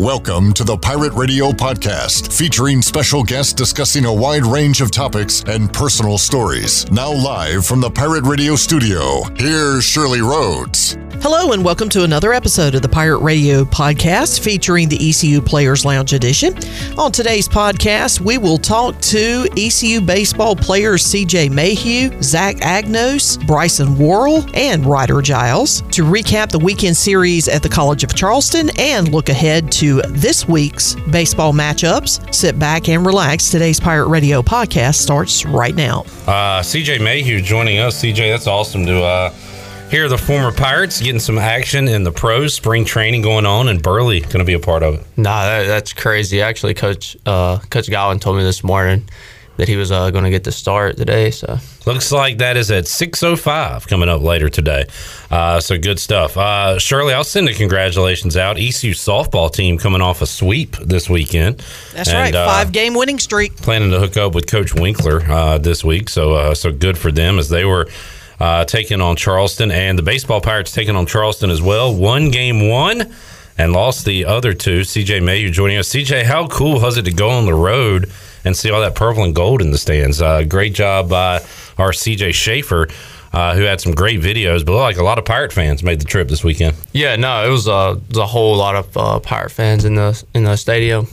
Welcome to the Pirate Radio Podcast, featuring special guests discussing a wide range of topics and personal stories. Now, live from the Pirate Radio studio, here's Shirley Rhodes. Hello, and welcome to another episode of the Pirate Radio podcast featuring the ECU Players Lounge Edition. On today's podcast, we will talk to ECU baseball players CJ Mayhew, Zach Agnos, Bryson Worrell, and Ryder Giles to recap the weekend series at the College of Charleston and look ahead to this week's baseball matchups. Sit back and relax. Today's Pirate Radio podcast starts right now. Uh, CJ Mayhew joining us. CJ, that's awesome to. Uh here are the former Pirates getting some action in the pros, spring training going on, and Burley going to be a part of it. Nah, that, that's crazy. Actually, Coach uh, Coach Godwin told me this morning that he was uh, going to get the start today. So looks like that is at six oh five coming up later today. Uh, so good stuff. Uh, Shirley, I'll send the congratulations out. ECU softball team coming off a sweep this weekend. That's and, right, uh, five game winning streak. Planning to hook up with Coach Winkler uh, this week. So uh, so good for them as they were uh, taking on Charleston, and the baseball Pirates taking on Charleston as well. One game one and lost the other two. CJ Mayhew joining us. CJ, how cool was it to go on the road and see all that purple and gold in the stands? Uh, great job by our CJ Schaefer. Uh, who had some great videos, but like a lot of Pirate fans made the trip this weekend. Yeah, no, it was a, it was a whole lot of uh, Pirate fans in the in the stadium.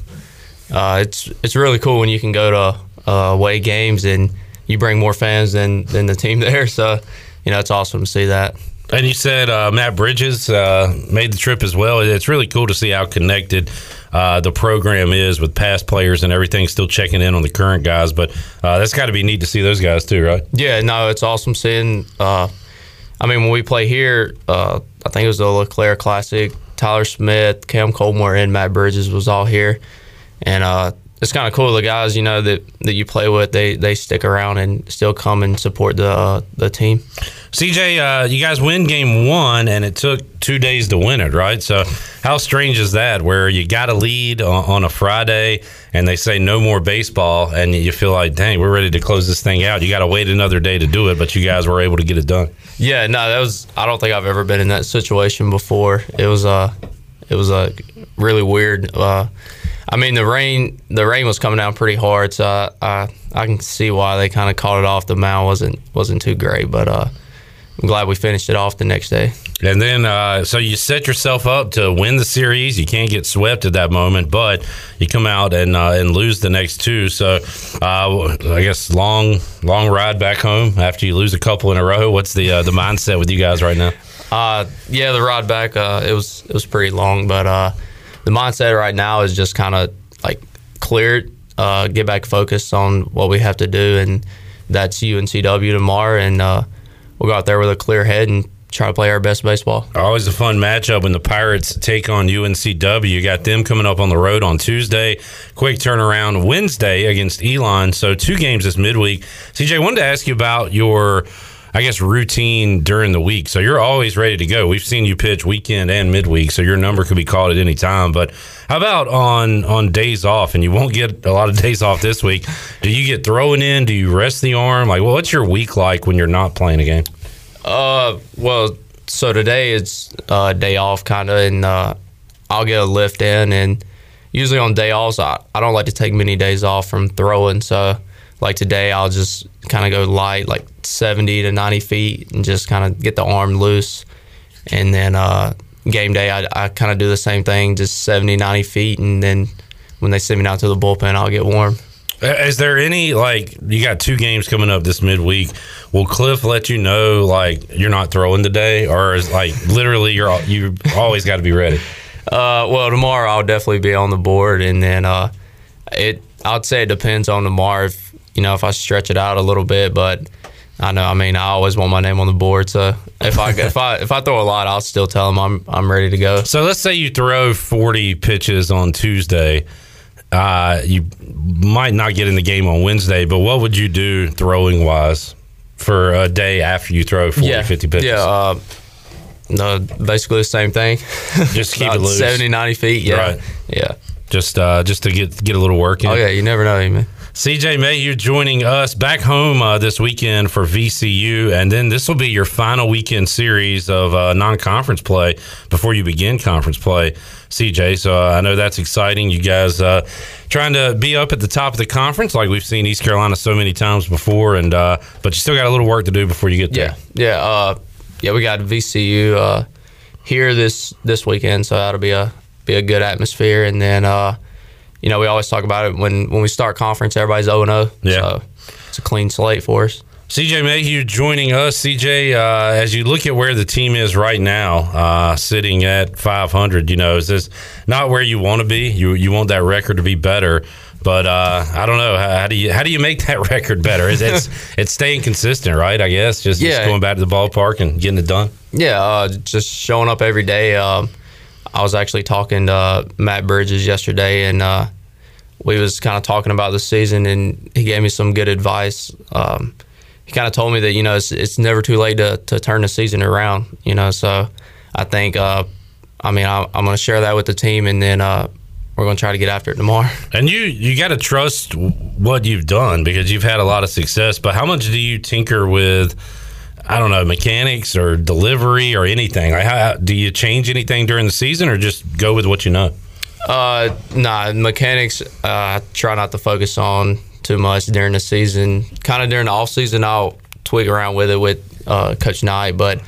Uh, it's it's really cool when you can go to uh, away games and you bring more fans than than the team there. So, you know, it's awesome to see that. And you said uh, Matt Bridges uh, made the trip as well. It's really cool to see how connected uh, the program is with past players and everything. Still checking in on the current guys, but uh, that's got to be neat to see those guys too, right? Yeah, no, it's awesome seeing. Uh, I mean, when we play here, uh, I think it was the LeClair Classic. Tyler Smith, Cam Colmore, and Matt Bridges was all here, and it's kind of cool. The guys, you know, that, that you play with, they they stick around and still come and support the uh, the team. CJ, uh, you guys win game one, and it took two days to win it, right? So, how strange is that? Where you got a lead on, on a Friday, and they say no more baseball, and you feel like, dang, we're ready to close this thing out. You got to wait another day to do it, but you guys were able to get it done. Yeah, no, that was. I don't think I've ever been in that situation before. It was uh, it was a uh, really weird. Uh, I mean, the rain the rain was coming down pretty hard, so I I, I can see why they kind of called it off. The mound wasn't wasn't too great, but uh, I'm glad we finished it off the next day. And then, uh, so you set yourself up to win the series. You can't get swept at that moment, but you come out and uh, and lose the next two. So, uh, I guess long long ride back home after you lose a couple in a row. What's the uh, the mindset with you guys right now? Uh, yeah, the ride back uh, it was it was pretty long, but the mindset right now is just kind of like clear it, uh, get back focused on what we have to do, and that's UNCW tomorrow, and uh, we'll go out there with a clear head and try to play our best baseball. Always a fun matchup when the Pirates take on UNCW. You got them coming up on the road on Tuesday. Quick turnaround Wednesday against Elon. So two games this midweek. CJ, wanted to ask you about your I guess, routine during the week. So you're always ready to go. We've seen you pitch weekend and midweek, so your number could be called at any time. But how about on on days off? And you won't get a lot of days off this week. Do you get thrown in? Do you rest the arm? Like, well, what's your week like when you're not playing a game? Uh, well, so today it's uh, day off, kind of, and uh, I'll get a lift in, and usually on day offs, I, I don't like to take many days off from throwing, so like today I'll just kind of go light, like 70 to 90 feet, and just kind of get the arm loose. And then uh, game day, I, I kind of do the same thing, just 70, 90 feet, and then when they send me out to the bullpen, I'll get warm. Is there any like you got two games coming up this midweek? Will Cliff let you know like you're not throwing today, or is like literally you're you always got to be ready? Uh, well, tomorrow I'll definitely be on the board, and then uh, it I'd say it depends on tomorrow. If you know, if I stretch it out a little bit, but I know. I mean, I always want my name on the board. So if I if I if I throw a lot, I'll still tell them I'm I'm ready to go. So let's say you throw 40 pitches on Tuesday. Uh, you might not get in the game on Wednesday, but what would you do throwing wise for a day after you throw 40, yeah. 50 pitches? Yeah. Uh, no, basically the same thing. Just keep it loose. 70, 90 feet. Yeah. Right. Yeah. Just uh, just to get get a little work in. Oh yeah, you never know, man. CJ Mayhew joining us back home uh, this weekend for VCU, and then this will be your final weekend series of uh, non-conference play before you begin conference play. CJ, so uh, I know that's exciting. You guys uh, trying to be up at the top of the conference, like we've seen East Carolina so many times before, and uh, but you still got a little work to do before you get there. Yeah, yeah, uh, yeah. We got VCU here this this weekend, so that'll be a be a good atmosphere, and then you know, we always talk about it when when we start conference, everybody's 0 0. Yeah. So it's a clean slate for us. CJ Mayhew joining us. CJ, uh, as you look at where the team is right now, uh, sitting at 500, you know, is this not where you want to be? You you want that record to be better, but uh, I don't know. How, how, do you how do you make that record better? Is it's it's staying consistent, right? I guess just, yeah. just going back to the ballpark and getting it done. Yeah, uh, just showing up every day. Um, I was actually talking to Matt Bridges yesterday, and uh, we was kind of talking about the season, and he gave me some good advice. Um, he kind of told me that you know it's, it's never too late to, to turn the season around. You know, so I think uh, I mean I, am going to share that with the team, and then uh, we're going to try to get after it tomorrow. And you you got to trust what you've done because you've had a lot of success. But how much do you tinker with? I don't know, mechanics or delivery or anything? Like, how, do you change anything during the season or just go with what you know? Uh, nah, mechanics, uh, I try not to focus on too much during the season. Kind of during the off season, I'll tweak around with it with uh, Coach Knight, but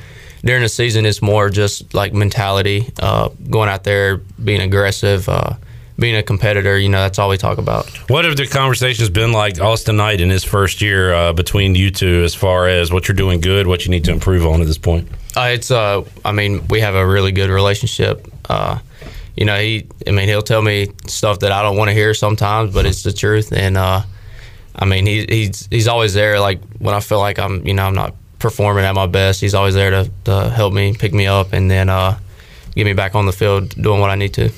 during the season, it's more just like mentality, uh, going out there, being aggressive, uh, being a competitor, you know, that's all we talk about. What have the conversations been like, Austin Knight, in his first year uh, between you two, as far as what you're doing good, what you need to improve on at this point? Uh, it's, uh, I mean, we have a really good relationship. Uh, you know, he, I mean, he'll tell me stuff that I don't want to hear sometimes, but it's the truth. And, uh, I mean, he, he's he's always there. Like when I feel like I'm, you know, I'm not performing at my best, he's always there to, to help me, pick me up, and then uh, get me back on the field doing what I need to.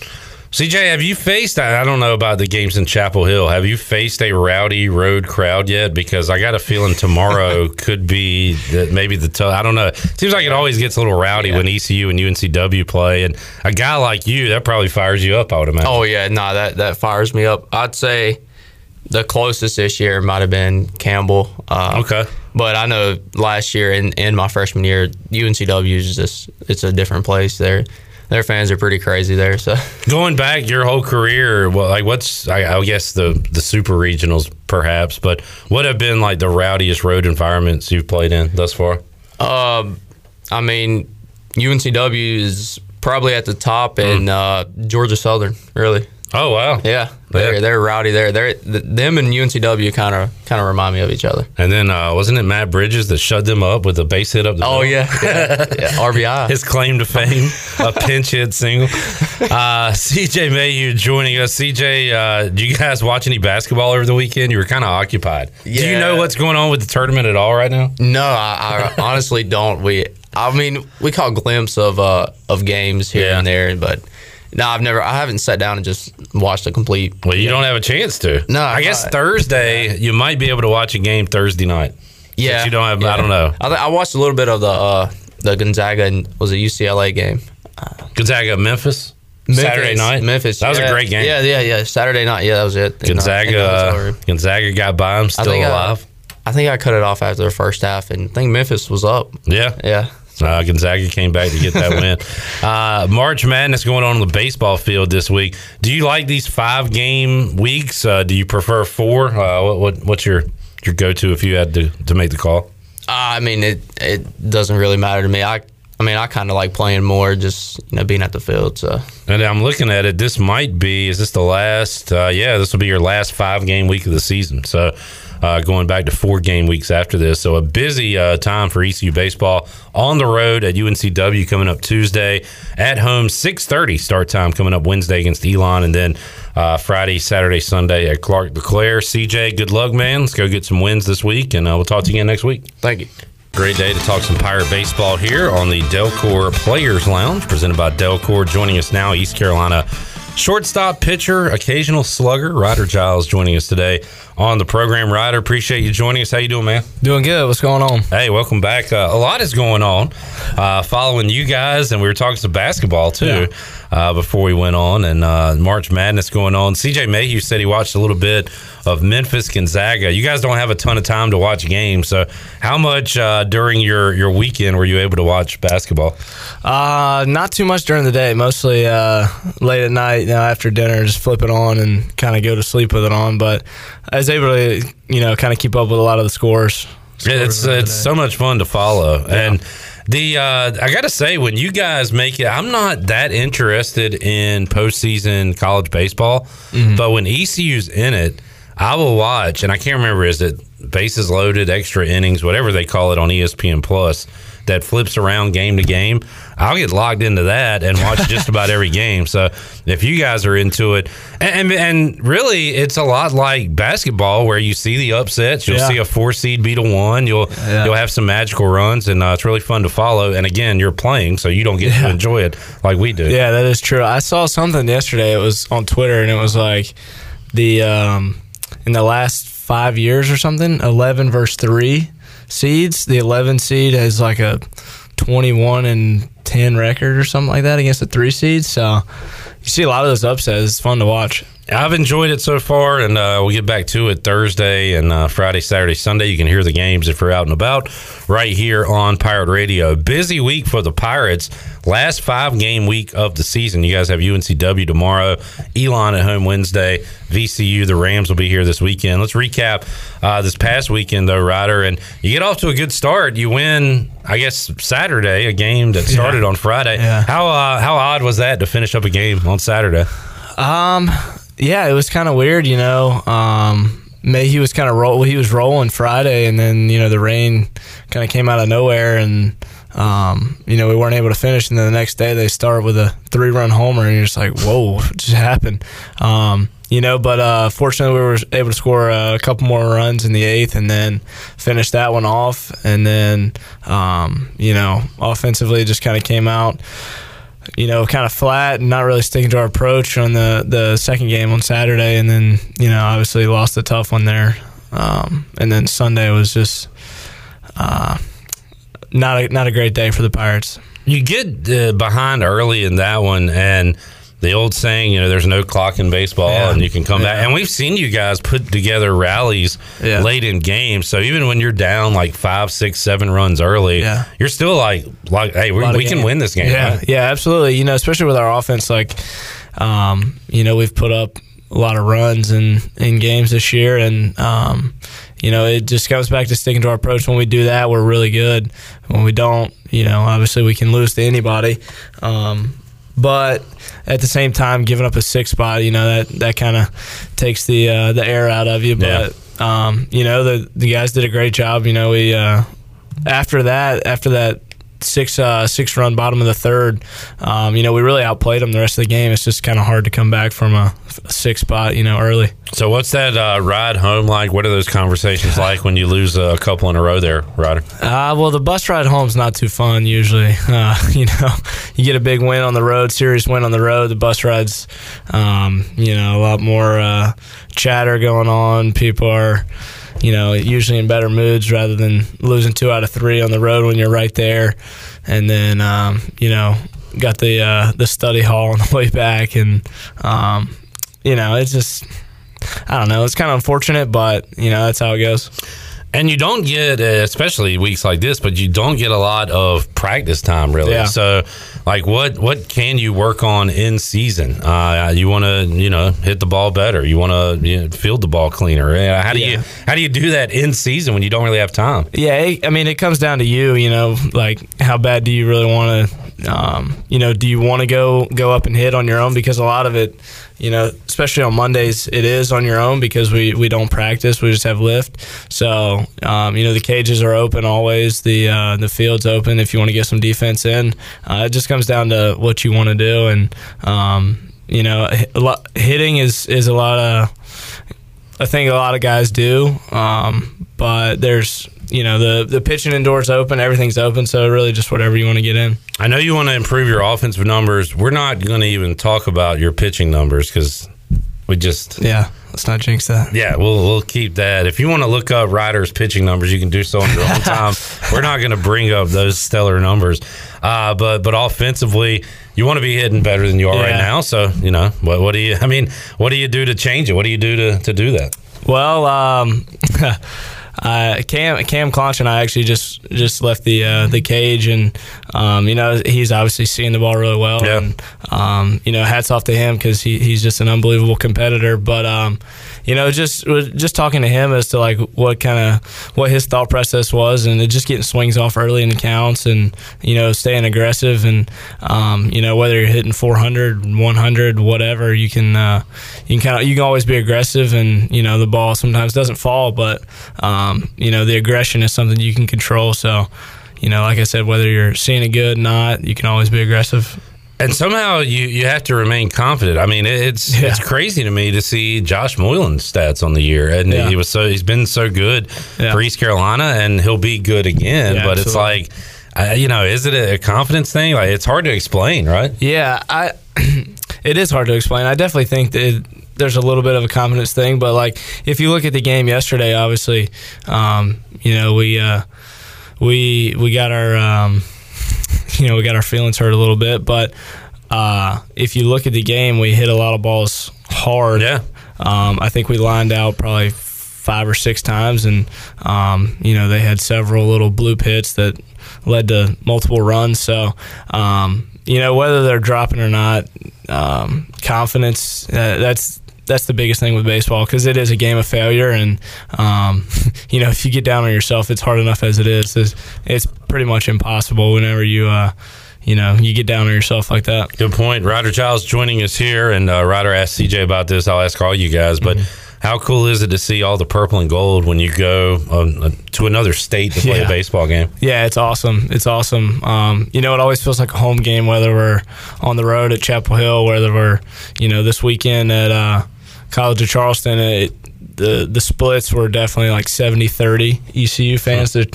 CJ, have you faced? I don't know about the games in Chapel Hill. Have you faced a rowdy road crowd yet? Because I got a feeling tomorrow could be that maybe the t- I don't know. It seems like it always gets a little rowdy yeah. when ECU and UNCW play, and a guy like you that probably fires you up. I would imagine. Oh yeah, no, nah, that that fires me up. I'd say the closest this year might have been Campbell. Uh, okay. But I know last year and in, in my freshman year, UNCW is just it's a different place there their fans are pretty crazy there. So going back your whole career, well, like what's I, I, guess the the super regionals perhaps, but what have been like the rowdiest road environments you've played in thus far? Um, I mean, UNCW is probably at the top, and mm. uh, Georgia Southern really. Oh wow! Yeah, they're, yeah. they're rowdy there. They're them and UNCW kind of kind of remind me of each other. And then uh, wasn't it Matt Bridges that shut them up with a base hit up the? Oh yeah. yeah. yeah, RBI. His claim to fame, a pinch hit single. Uh, CJ Mayhew joining us. CJ, uh, do you guys watch any basketball over the weekend? You were kind of occupied. Yeah. Do you know what's going on with the tournament at all right now? No, I, I honestly don't. We, I mean, we caught a glimpse of uh, of games here and there, but no, I've never. I haven't sat down and just watched a complete. Well, you game. don't have a chance to. No, I, guess Thursday you might be able to watch a game Thursday night. Yeah, you don't have. Yeah. I don't know. I, I, watched a little bit of the uh, the Gonzaga and was a UCLA game. Gonzaga Memphis. Memphis, Saturday night, Memphis. That was yeah, a great game. Yeah, yeah, yeah. Saturday night. Yeah, that was it. Gonzaga. Uh, Gonzaga got by him, still I alive. I, I think I cut it off after the first half, and I think Memphis was up. Yeah, yeah. Uh, Gonzaga came back to get that win. Uh, March Madness going on on the baseball field this week. Do you like these five game weeks? Uh, do you prefer four? Uh, what, what, what's your your go to if you had to, to make the call? Uh, I mean, it it doesn't really matter to me. I I mean, I kind of like playing more, just you know, being at the field. So. And I'm looking at it. This might be. Is this the last? Uh, yeah, this will be your last five game week of the season. So uh, going back to four game weeks after this. So a busy uh, time for ECU baseball on the road at UNCW coming up Tuesday at home 6:30 start time coming up Wednesday against Elon and then uh, Friday, Saturday, Sunday at Clark LeClair. CJ, good luck, man. Let's go get some wins this week, and uh, we'll talk to you again next week. Thank you. Great day to talk some Pirate baseball here on the Delcor Players Lounge, presented by Delcor. Joining us now, East Carolina shortstop, pitcher, occasional slugger, Ryder Giles joining us today on the program. Ryder, appreciate you joining us. How you doing, man? Doing good. What's going on? Hey, welcome back. Uh, a lot is going on. Uh, following you guys, and we were talking some basketball too yeah. Uh, before we went on, and uh, March Madness going on. CJ Mayhew said he watched a little bit of Memphis Gonzaga. You guys don't have a ton of time to watch games, so how much uh, during your your weekend were you able to watch basketball? Uh, not too much during the day. Mostly late at night, you know, after dinner, just flip it on and kind of go to sleep with it on. But I was able to, you know, kind of keep up with a lot of the scores. scores it's it's so much fun to follow, yeah. and the uh, I got to say, when you guys make it, I'm not that interested in postseason college baseball, mm-hmm. but when ECU's in it, I will watch. And I can't remember is it bases loaded, extra innings, whatever they call it on ESPN Plus that flips around game to game, I'll get logged into that and watch just about every game. So if you guys are into it, and, and, and really, it's a lot like basketball where you see the upsets. You'll yeah. see a four seed beat a one. You'll yeah. you'll have some magical runs, and uh, it's really fun to follow. And again, you're playing, so you don't get yeah. to enjoy it like we do. Yeah, that is true. I saw something yesterday. It was on Twitter, and it was like the um, in the last five years or something, eleven versus three seeds. The 11 seed has like a 21 and 10 record or something like that against the three seeds. So you see a lot of those upsets. It's fun to watch. I've enjoyed it so far, and uh, we'll get back to it Thursday and uh, Friday, Saturday, Sunday. You can hear the games if you're out and about right here on Pirate Radio. Busy week for the Pirates. Last five game week of the season. You guys have UNCW tomorrow, Elon at home Wednesday, VCU. The Rams will be here this weekend. Let's recap uh, this past weekend, though, Ryder. And you get off to a good start. You win, I guess, Saturday, a game that started yeah. on Friday. Yeah. How uh, how odd was that to finish up a game on Saturday? Um, yeah, it was kind of weird, you know. Um, Mayhew was kind of roll. He was rolling Friday, and then you know the rain kind of came out of nowhere, and um, you know we weren't able to finish. And then the next day they start with a three-run homer, and you're just like, "Whoa, what just happened?" Um, you know, but uh, fortunately we were able to score a couple more runs in the eighth, and then finish that one off. And then um, you know, offensively, just kind of came out you know, kind of flat and not really sticking to our approach on the, the second game on Saturday. And then, you know, obviously lost a tough one there. Um, and then Sunday was just uh, not a, not a great day for the Pirates. You get uh, behind early in that one, and – the old saying, you know, there's no clock in baseball, yeah. and you can come yeah. back. And we've seen you guys put together rallies yeah. late in games. So even when you're down like five, six, seven runs early, you're still like, like, hey, we, we can win this game. Yeah, right? yeah, absolutely. You know, especially with our offense, like, um, you know, we've put up a lot of runs in in games this year, and um, you know, it just comes back to sticking to our approach. When we do that, we're really good. When we don't, you know, obviously we can lose to anybody. Um, but at the same time, giving up a six spot, you know that that kind of takes the uh, the air out of you. But yeah. um, you know the the guys did a great job. You know we uh, after that after that six uh, six run bottom of the third. Um, you know, we really outplayed them the rest of the game. It's just kind of hard to come back from a, a six spot, you know, early. So, what's that uh, ride home like? What are those conversations like when you lose a couple in a row there, Ryder? Uh, well, the bus ride home's not too fun usually. Uh, you know, you get a big win on the road, serious win on the road. The bus ride's, um, you know, a lot more uh, chatter going on. People are you know, usually in better moods rather than losing two out of three on the road when you're right there. And then, um, you know, got the uh, the study hall on the way back, and um, you know, it's just I don't know, it's kind of unfortunate, but you know, that's how it goes. And you don't get, especially weeks like this, but you don't get a lot of practice time, really. Yeah. So, like, what what can you work on in season? Uh, you want to, you know, hit the ball better. You want to you know, field the ball cleaner. How do yeah. you how do you do that in season when you don't really have time? Yeah, I mean, it comes down to you. You know, like how bad do you really want to um, you know, do you want to go go up and hit on your own? Because a lot of it, you know, especially on Mondays, it is on your own because we, we don't practice. We just have lift. So, um, you know, the cages are open always. The uh, the field's open if you want to get some defense in. Uh, it just comes down to what you want to do, and um, you know, lot, hitting is is a lot of. I think a lot of guys do, um, but there's you know the the pitching indoors open, everything's open, so really just whatever you want to get in. I know you want to improve your offensive numbers. We're not going to even talk about your pitching numbers because we just yeah let's not jinx that. Yeah, we'll we'll keep that. If you want to look up Ryder's pitching numbers, you can do so on your own time. We're not going to bring up those stellar numbers, uh, but but offensively, you want to be hitting better than you are right now. So you know what what do you? I mean, what do you do to change it? What do you do to to do that? Well, um, uh, Cam Cam Clonch and I actually just just left the uh, the cage, and um, you know he's obviously seeing the ball really well, Yeah. and um, you know hats off to him because he, he's just an unbelievable competitor. But um, you know just just talking to him as to like what kind of what his thought process was, and just getting swings off early in the counts, and you know staying aggressive, and um, you know whether you're hitting 400, 100, whatever, you can uh, you can kind of you can always be aggressive, and you know the ball sometimes doesn't fall, but um, you know the aggression is something you can control. So. You know, like I said, whether you're seeing it good, or not, you can always be aggressive. And somehow you, you have to remain confident. I mean, it's Yeah. it's crazy to me to see Josh Moylan's stats on the year, and Yeah. he was so he's been so good Yeah. for East Carolina, and he'll be good again. But it's like, uh, you know, is it a confidence thing? Like it's hard to explain, right? Yeah, I. it is hard to explain. I definitely think that it, there's a little bit of a confidence thing, but like if you look at the game yesterday, obviously, um, you know we uh, we we got our um, you know we got our feelings hurt a little bit, but uh, if you look at the game, we hit a lot of balls hard. Yeah. Um, I think we lined out probably five or six times, and um, you know they had several little blue hits that led to multiple runs. So um, you know whether they're dropping or not, um, confidence uh, that's that's the biggest thing with baseball because it is a game of failure, and um, you know if you get down on yourself, it's hard enough as it is. It's, it's pretty much impossible whenever you. Uh, you know, you get down on yourself like that. Good point. Ryder Giles joining us here, and uh, Ryder asked CJ about this. I'll ask all you guys, but. Mm-hmm. How cool is it to see all the purple and gold when you go um, uh, to another state to play a baseball game? Yeah, it's awesome. It's awesome. Um, you know, it always feels like a home game, whether we're on the road at Chapel Hill, whether we're, you know, this weekend at uh, College of Charleston. It, the the splits were definitely like 70-30 ECU fans to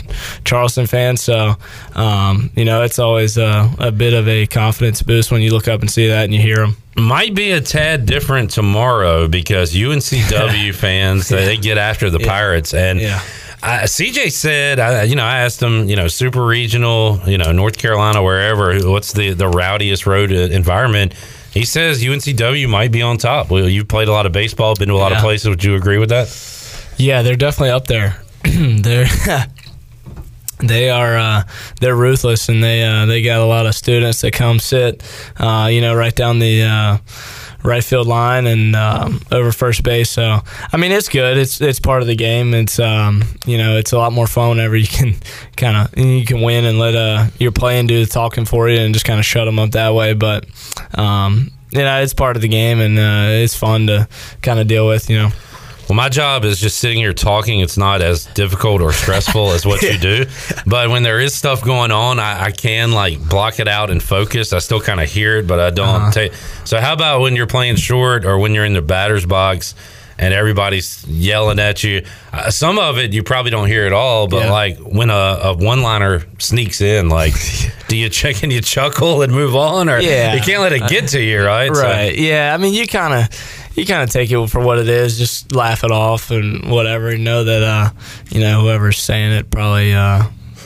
Charleston fans. So, um, you know, it's always a, a bit of a confidence boost when you look up and see that and you hear them. Might be a tad different tomorrow because UNCW fans they get after the Pirates and. Yeah. Uh, CJ said, I, you know, I asked him, you know, super regional, you know, North Carolina, wherever. What's the the rowdiest road environment? He says UNCW might be on top. Well, you've played a lot of baseball, been to a lot of places. Would you agree with that? Yeah, they're definitely up there. they're they are uh, they're ruthless, and they uh, they got a lot of students that come sit, uh, you know, right down the. Right field line and um, over first base. So I mean, it's good. It's it's part of the game. It's um, you know, it's a lot more fun whenever you can kind of you can win and let uh, your playing do the talking for you and just kind of shut them up that way. But um, you know, it's part of the game and uh, it's fun to kind of deal with. You know. Well, my job is just sitting here talking. It's not as difficult or stressful as what you do. But when there is stuff going on, I, I can like block it out and focus. I still kind of hear it, but I don't Uh-huh. take. So, how about when you're playing short or when you're in the batter's box and everybody's yelling at you? Uh, some of it you probably don't hear at all, but Yeah. like when a, a one liner sneaks in, like, do you check and you chuckle and move on? Or Yeah. you can't let it get to you, right? So- Right. yeah. I mean, you kind of you kind of take it for what it is. Just laugh it off and whatever. And know that uh, you know whoever's saying it probably uh,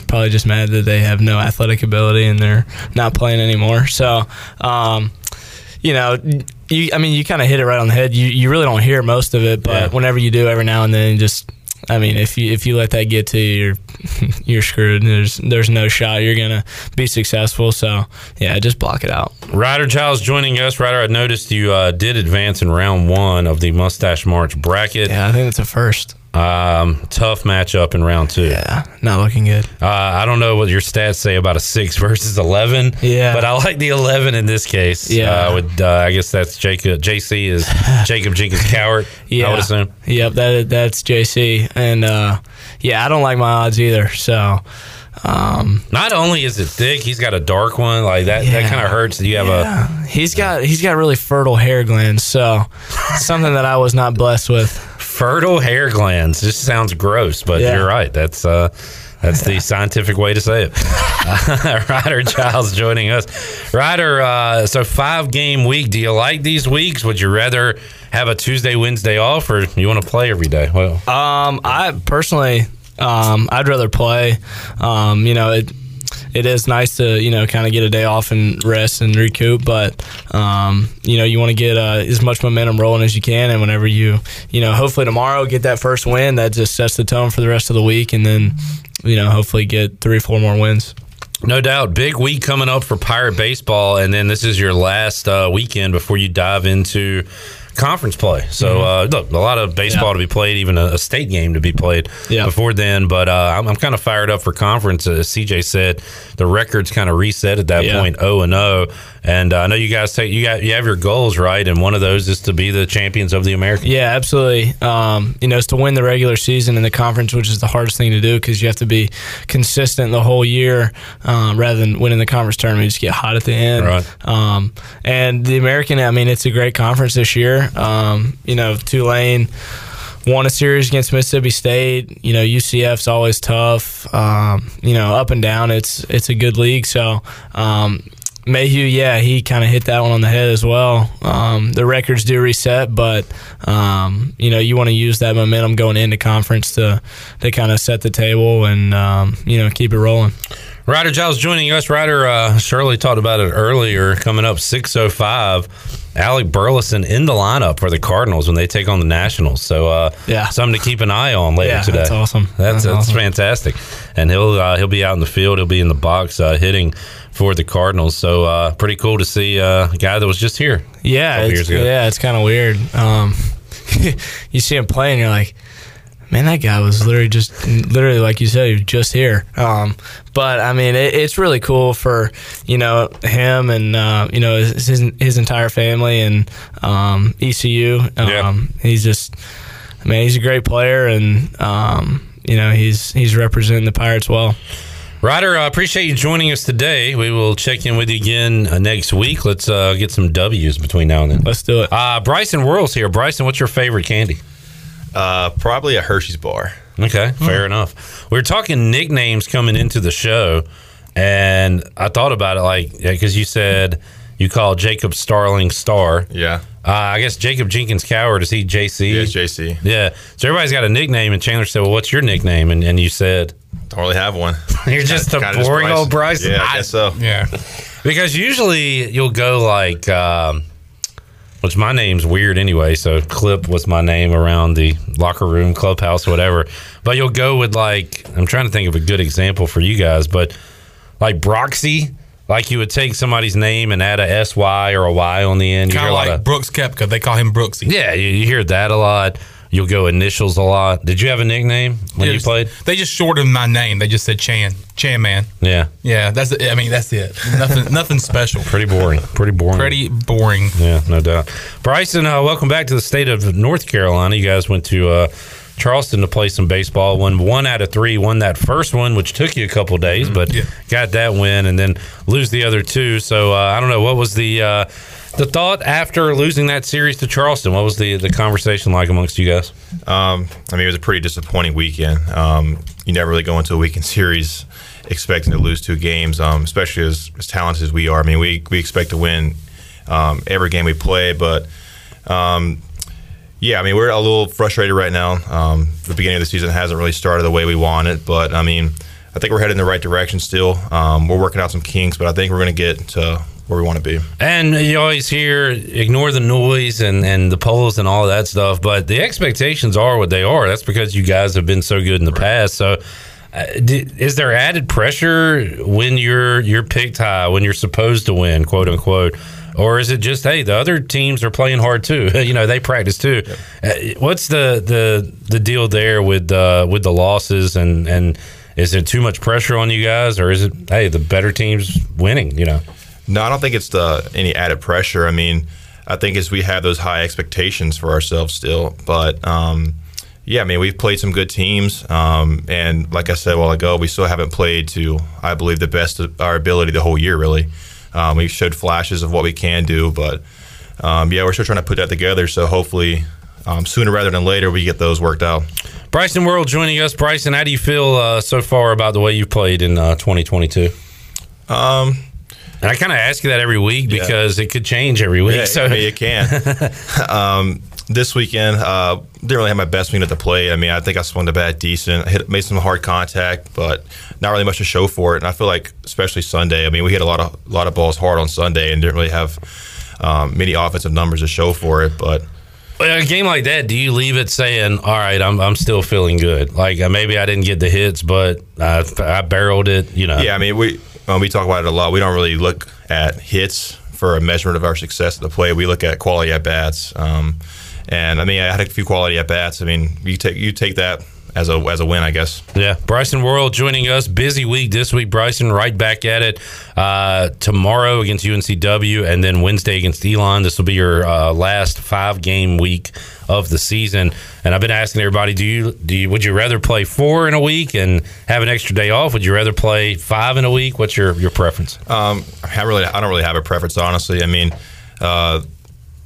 probably just mad that they have no athletic ability and they're not playing anymore. So. Um, you know, you. I mean, you kind of hit it right on the head. You you really don't hear most of it, but Yeah. whenever you do, every now and then, just. I mean, if you if you let that get to you, you're you're screwed. There's there's no shot you're gonna be successful. So yeah, just block it out. Ryder Giles joining us. Ryder, I noticed you uh, did advance in round one of the Mustache March bracket. Yeah, I think it's a first. Um, tough matchup in round two. Yeah, not looking good. Uh, I don't know what your stats say about a six versus eleven. Yeah. but I like the eleven in this case. Yeah. uh, with uh, I guess that's Jacob. JC is Jacob Jenkins Cowart. Yeah, I would assume. Yep, that that's JC, and uh, yeah, I don't like my odds either. So, um, Not only is it thick, he's got a dark one. Like that. That kind of hurts. You have a. he's got he's got really fertile hair glands. So, something that I was not blessed with. Fertile hair glands. Just sounds gross, but Yeah. you're right. That's uh, That's the scientific way to say it. Ryder Giles joining us. Ryder, uh, so five game week. Do you like these weeks? Would you rather have a Tuesday, Wednesday off, or you want to play every day? Well, Um, I personally, um, I'd rather play. Um, you know, it it is nice to you know kind of get a day off and rest and recoup, but um, you know you want to get uh, as much momentum rolling as you can, and whenever you you know hopefully tomorrow get that first win, that just sets the tone for the rest of the week, and then you know hopefully get three four more wins. No doubt. Big week coming up for Pirate Baseball. And then this is your last uh, weekend before you dive into conference play. So, uh, look, a lot of baseball Yeah. to be played, even a, a state game to be played Yeah. before then. But uh, I'm, I'm kind of fired up for conference. As CJ said, the record's kind of reset at that Yeah. point, 0 and 0. And uh, I know you guys take you got you have your goals right, and one of those is to be the champions of the American. Yeah, absolutely. Um, you know, it's to win the regular season in the conference, which is the hardest thing to do because you have to be consistent the whole year um, rather than winning the conference tournament. You just get hot at the end. Right. Um, and the American, I mean, it's a great conference this year. Um, you know, Tulane won a series against Mississippi State. You know, UCF's always tough. Um, you know, up and down. It's it's a good league. So. Um, Mayhew, yeah, he kind of hit that one on the head as well. Um, the records do reset, but um, you know you want to use that momentum going into conference to to kind of set the table and um, you know keep it rolling. Ryder Giles joining us. Ryder uh, Shirley talked about it earlier. Coming up 6.05, Alec Burleson in the lineup for the Cardinals when they take on the Nationals. So uh, Yeah. something to keep an eye on later Yeah, today. that's awesome. That's, That's that's awesome. fantastic. And he'll uh, he'll be out in the field. He'll be in the box uh, hitting for the Cardinals. So uh, pretty cool to see uh, a guy that was just here. Yeah, Couple it's, years ago. yeah, it's kind of weird. Um, you see him play, and you're like, man, that guy was literally just, literally like you said, he was just here. Um, but I mean, it, it's really cool for you know him and uh, you know his, his his entire family and um, ECU. Um, Yeah. He's just, I mean, he's a great player, and um, you know he's he's representing the Pirates well. Ryder, I appreciate you joining us today. We will check in with you again uh, next week. Let's uh, get some W's between now and then. Let's do it. Uh, Bryson Worrell's here. Bryson, what's your favorite candy? Uh, probably a Hershey's bar. Okay, fair enough. We were talking nicknames coming into the show, and I thought about it like because you said you call Jacob Starling Star. Yeah. Uh, I guess Jacob Jenkins Cowart is he JC? Yeah, JC. Yeah. So everybody's got a nickname, and Chandler said, "Well, what's your nickname?" And, and you said, Don't really have one. "You're just a Kinda just boring old Bryson." Yeah, I guess so. Yeah. Because usually you'll go like, um, which my name's weird anyway. So Clip was my name around the locker room, clubhouse, whatever. But you'll go with like, I'm trying to think of a good example for you guys, but like Broxy, like you would take somebody's name and add a SY or a Y on the end. You Kind of like Brooks Koepka. They call him Brooksy. yeah, you, you hear that a lot. You'll go initials a lot. Did you have a nickname when you played? They just shortened my name. They just said Chan. Chan Man. Yeah, Yeah, that's it. I mean, that's it. Nothing nothing special. pretty boring. Pretty boring. Pretty boring. Yeah, no doubt. Bryson, uh, welcome back to the state of North Carolina. You guys went to uh, Charleston to play some baseball. Won one out of three. Won that first one, which took you a couple days, but Yeah. got that win, and then lose the other two. So uh, I don't know what was the uh, the thought after losing that series to Charleston. What was the the conversation like amongst you guys? Um, I mean, it was a pretty disappointing weekend. Um, you never really go into a weekend series expecting to lose two games, um, especially as, as talented as we are. I mean, we, we expect to win um, every game we play, but um, yeah, I mean, we're a little frustrated right now. Um, the beginning of the season hasn't really started the way we want it, but I mean, I think we're headed in the right direction still. Um, we're working out some kinks, but I think we're going to get to where we want to be. And you always hear ignore the noise and, and the polls and all that stuff, but the expectations are what they are. That's because you guys have been so good in the past. So, uh, d- is there added pressure when you're you're picked high when you're supposed to win, quote unquote, or is it just hey the other teams are playing hard too? you know they practice too. Uh, what's the the the deal there with uh, with the losses and and is it too much pressure on you guys or is it hey the better teams winning? You know. No, I don't think it's the any added pressure. I mean, I think as we have those high expectations for ourselves still, but um, yeah, I mean we've played some good teams, um, and like I said a while ago, we still haven't played to I believe the best of our ability the whole year. Really, um, we've showed flashes of what we can do, but um, yeah, we're still trying to put that together. So hopefully, um, sooner rather than later, we get those worked out. Bryson Worrell joining us. Bryson, how do you feel uh, so far about the way you've played in uh, 2022? Um, And I kind of ask you that every week because it could change every week. yeah, so mean, it can. um, this weekend, uh, didn't really have my best weekend at the plate. I mean, I think I swung the bat decent. I hit, made some hard contact, but not really much to show for it. And I feel like, especially Sunday, I mean, we hit a lot of a lot of balls hard on Sunday and didn't really have um, many offensive numbers to show for it. But a game like that, do you leave it saying, "All right, I'm I'm still feeling good"? Like uh, maybe I didn't get the hits, but I, I barreled it. You know. Yeah, I mean, we um, we talk about it a lot. We don't really look at hits for a measurement of our success at the play. We look at quality at bats. Um, and I mean, I had a few quality at bats. I mean, you take you take that as a as a win, I guess. Yeah, Bryson Worrell joining us. Busy week this week. Bryson right back at it uh, tomorrow against UNCW, and then Wednesday against Elon. This will be your uh, last five game week of the season. And I've been asking everybody: Do you do you, would you rather play four in a week and have an extra day off? Would you rather play five in a week? What's your your preference? Um, I really I don't really have a preference, honestly. I mean, uh,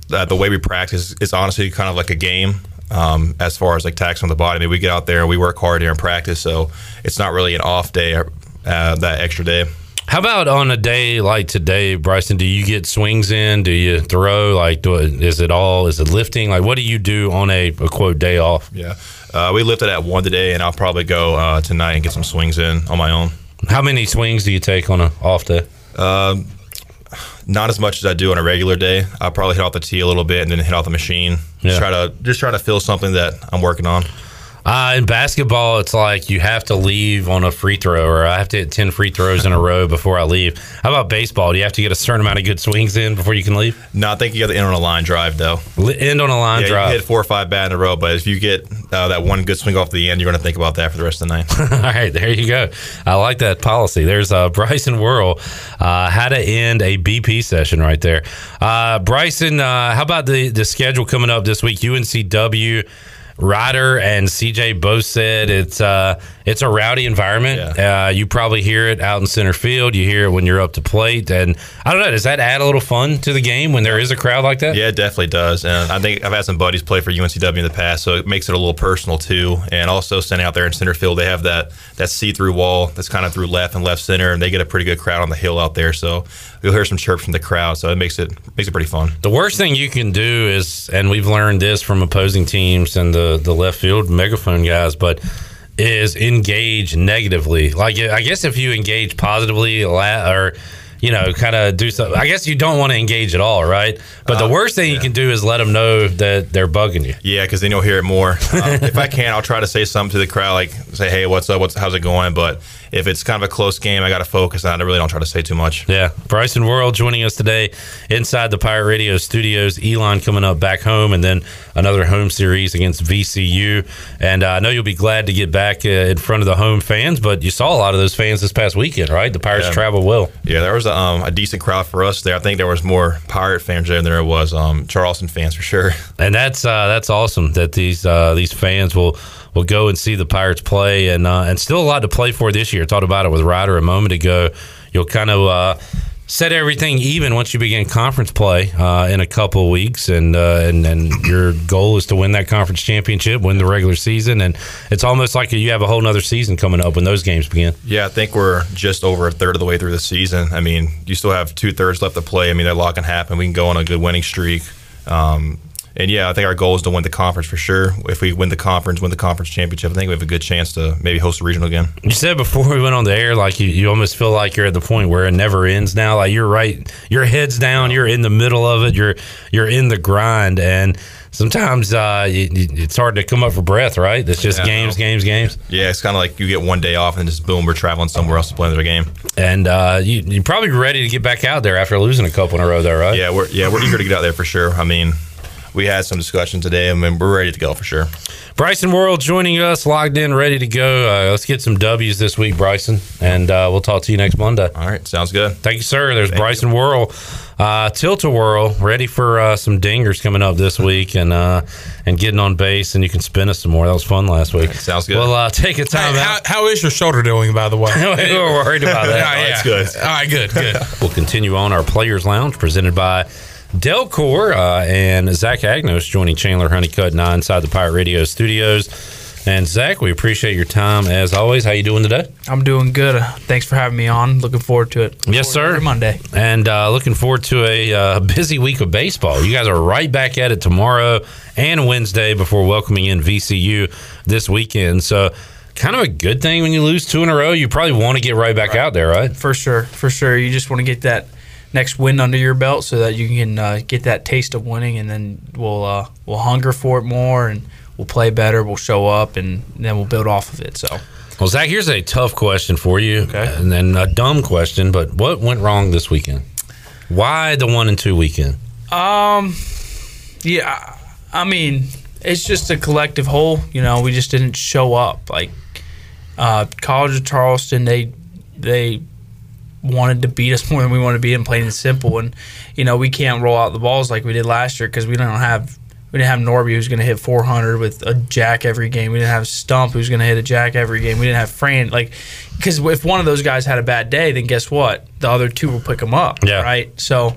the way we practice is honestly kind of like a game. Um, as far as like tax on the body, I mean, we get out there and we work hard here in practice, so it's not really an off day, uh, that extra day. How about on a day like today, Bryson? Do you get swings in? Do you throw? Like, do is it all? Is it lifting? Like, what do you do on a, a quote day off? Yeah, uh, we lifted at one today, and I'll probably go uh, tonight and get some swings in on my own. How many swings do you take on a off day? Um, not as much as I do on a regular day. I'll probably hit off the tee a little bit and then hit off the machine. Yeah. Just try to just try to feel something that I'm working on. Uh, in basketball, it's like you have to leave on a free throw, or I have to hit 10 free throws in a row before I leave. How about baseball? Do you have to get a certain amount of good swings in before you can leave? No, I think you got to end on a line drive though. End on a line Yeah, you drive. hit four or five bad in a row, but if you get uh, that one good swing off the end, you're going to think about that for the rest of the night. All right, there you go. I like that policy. There's uh, Bryson Worrell, uh, how to end a BP session right there. Uh, Bryson, uh, how about the, the schedule coming up this week? UNCW, Ryder, and CJ both said it's uh, it's a rowdy environment. Uh, you probably hear it out in center field. You hear it when you're up to plate, and I don't know. Does that add a little fun to the game when there is a crowd like that? yeah, it definitely does. And I think I've had some buddies play for UNCW in the past, so it makes it a little personal too. And also standing out there in center field, they have that that see-through wall that's kind of through left and left center, and they get a pretty good crowd on the hill out there. So you'll hear some chirps from the crowd, so it makes it makes it pretty fun. The worst thing you can do is, and we've learned this from opposing teams and the the left field megaphone guys, but is engage negatively. Like I guess if you engage positively, or you know, kind of do something. I guess you don't want to engage at all, right? But the worst thing you can do is let them know that they're bugging you. Yeah, because then you'll hear it more. Um, if I can, I'll try to say something to the crowd, like say, "Hey, what's up? What's how's it going?" But if it's kind of a close game, I got to focus on. it. I really don't try to say too much. Yeah, Bryson Worrell joining us today inside the Pirate Radio studios. Elon coming up back home, and then another home series against VCU. And uh, I know you'll be glad to get back uh, in front of the home fans, but you saw a lot of those fans this past weekend, right? The Pirates Yeah. travel well. Yeah, there was a, um, a decent crowd for us there. I think there was more Pirate fans there than there was um, Charleston fans for sure. and that's uh, that's awesome that these uh, these fans will will go and see the Pirates play, and uh, and still a lot to play for this year. Talked about it with Ryder a moment ago. You'll kind of uh, set everything even once you begin conference play uh, in a couple weeks, and uh, and and your goal is to win that conference championship, win the regular season, and it's almost like you have a whole nother season coming up when those games begin. Yeah, I think we're just over a third of the way through the season. I mean, you still have two thirds left to play. I mean, that lot can happen. We can go on a good winning streak. Um, and yeah, I think our goal is to win the conference for sure. If we win the conference, win the conference championship, I think we have a good chance to maybe host a regional again. You said before we went on the air, like you, you almost feel like you're at the point where it never ends now. Like you're right, your head's down, you're in the middle of it, you're you're in the grind, and sometimes uh, you, it's hard to come up for breath. Right? It's just Yeah, games, games, games, Yeah, it's kind of like you get one day off and just boom, we're traveling somewhere else to play another game. and uh, you, you're probably ready to get back out there after losing a couple in a row, though, right? Yeah, we're yeah we're eager to get out there for sure. I mean, we had some discussion today, and mean, we're ready to go for sure. Bryson Worrell joining us, logged in, ready to go. Uh, let's get some W's this week, Bryson, and uh, we'll talk to you next Monday. All right, sounds good. Thank you, sir. There's Bryson Worrell, uh, Tilt a Whirl, ready for uh, some dingers coming up this week and uh, and getting on base. And you can spin us some more. That was fun last week. sounds good. Well, uh, take a time Hey, how, how is your shoulder doing, by the way? we were worried about that. Yeah, that's yeah. good. All right, good, good. We'll continue on our Players Lounge presented by Delcor uh, and Zach Agnos joining Chandler Honeycutt and I inside the Pirate Radio studios. And Zach, we appreciate your time as always. How you doing today? I'm doing good. Uh, Thanks for having me on. Looking forward to it. Yes, sir. Monday. And uh, looking forward to a uh, busy week of baseball. You guys are right back at it tomorrow and Wednesday before welcoming in VCU this weekend. So, kind of a good thing when you lose two in a row. You probably want to get right back out there, right? For sure. For sure. You just want to get that next win under your belt so that you can uh, get that taste of winning, and then we'll uh, we'll hunger for it more, and we'll play better. We'll show up, and then we'll build off of it. So. Well, Zach, here's a tough question for you, Okay. and then a dumb question. But what went wrong this weekend? Why the one and two weekend? Um, yeah, I mean, it's just a collective whole. You know, we just didn't show up. Like, uh, College of Charleston, they they wanted to beat us more than we wanted to beat them, plain and simple. And you know, we can't roll out the balls like we did last year because we don't have. We didn't have Norby who's going to hit 400 with a jack every game. We didn't have Stump who's going to hit a jack every game. We didn't have Fran like because if one of those guys had a bad day, then guess what? The other two will pick them up. Yeah. Right. So,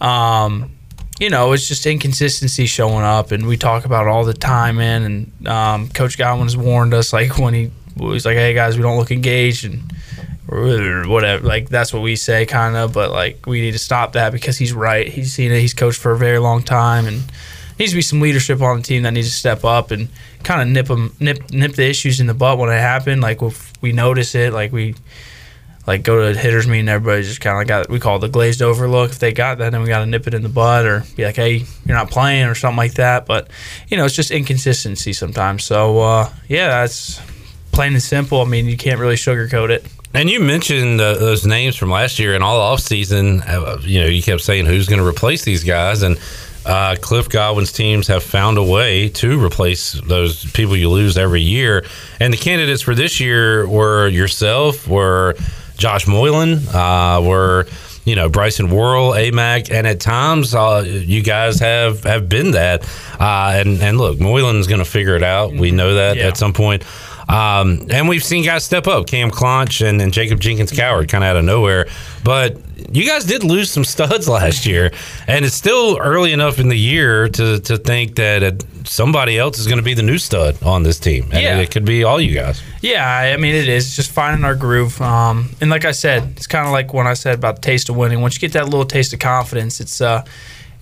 um, you know, it's just inconsistency showing up, and we talk about it all the time, man. And um, Coach Godwin has warned us, like when he was like, "Hey guys, we don't look engaged," and whatever. Like that's what we say, kind of. But like we need to stop that because he's right. He's seen it. He's coached for a very long time, and needs to be some leadership on the team that needs to step up and kind of nip them, nip nip the issues in the butt when it happen. Like if we notice it, like we like go to a hitters meeting, everybody just kind of got we call it the glazed over look. If they got that, then we got to nip it in the butt or be like, hey, you're not playing or something like that. But you know, it's just inconsistency sometimes. So uh, yeah, that's plain and simple. I mean, you can't really sugarcoat it. And you mentioned uh, those names from last year and all off season. Uh, you know, you kept saying who's going to replace these guys, and uh, Cliff Godwin's teams have found a way to replace those people you lose every year. And the candidates for this year were yourself, were Josh Moylan, uh, were you know Bryson Worrell, Amac, and at times uh, you guys have have been that. Uh, and and look, Moylan's going to figure it out. We know that Yeah. at some point. Um, and we've seen guys step up, Cam Clonch and, and Jacob Jenkins Cowart, kind of out of nowhere. But you guys did lose some studs last year, and it's still early enough in the year to, to think that somebody else is going to be the new stud on this team, and Yeah. it could be all you guys. Yeah, I mean it is just finding our groove. Um, and like I said, it's kind of like when I said about the taste of winning. Once you get that little taste of confidence, it's uh,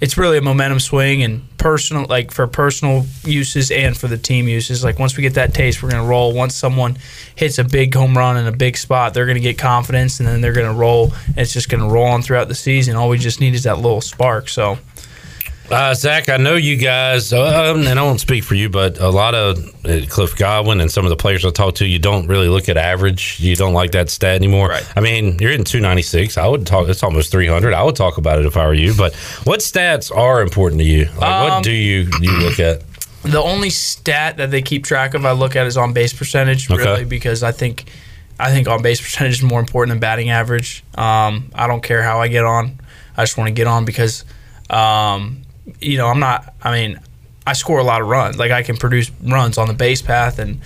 it's really a momentum swing and personal, like for personal uses and for the team uses. Like once we get that taste, we're gonna roll. Once someone hits a big home run in a big spot, they're gonna get confidence, and then they're gonna roll. And it's just gonna roll on throughout the season. All we just need is that little spark. So Uh, Zach, I know you guys, um, and I won't speak for you, but a lot of uh, Cliff Godwin and some of the players I talk to, you don't really look at average. You don't like that stat anymore. Right. I mean, you're in 296. I would talk. It's almost 300. I would talk about it if I were you. But what stats are important to you? Like, what Um, do you you look at? The only stat that they keep track of I look at is on base percentage, Okay. really, because I think I think on base percentage is more important than batting average. Um, I don't care how I get on. I just want to get on because, um, you know, I'm not. I mean, I score a lot of runs. Like I can produce runs on the base path, and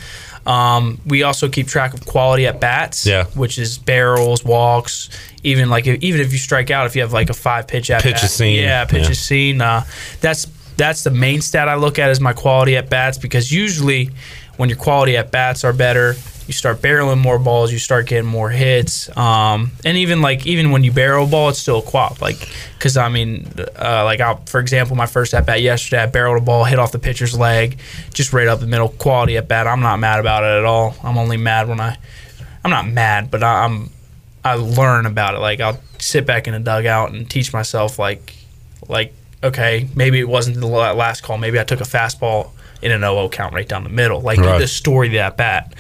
um, we also keep track of quality at bats. Yeah. which is barrels, walks, even like if, even if you strike out, if you have like a five pitch at Pitches bat, seen. yeah, pitches Yeah. seen. Uh, that's that's the main stat I look at is my quality at bats because usually when your quality at bats are better, you start barreling more balls, you start getting more hits, um, and even like even when you barrel a ball, it's still a quap. Like because I mean, uh, like I, for example, my first at bat yesterday, I barreled a ball, hit off the pitcher's leg, just right up the middle. Quality at bat, I'm not mad about it at all. I'm only mad when I, I'm not mad, but I, I'm I learn about it. Like I'll sit back in the dugout and teach myself like like okay, maybe it wasn't the last call. Maybe I took a fastball in an 0 count right down the middle. Like Right. the story of that bat.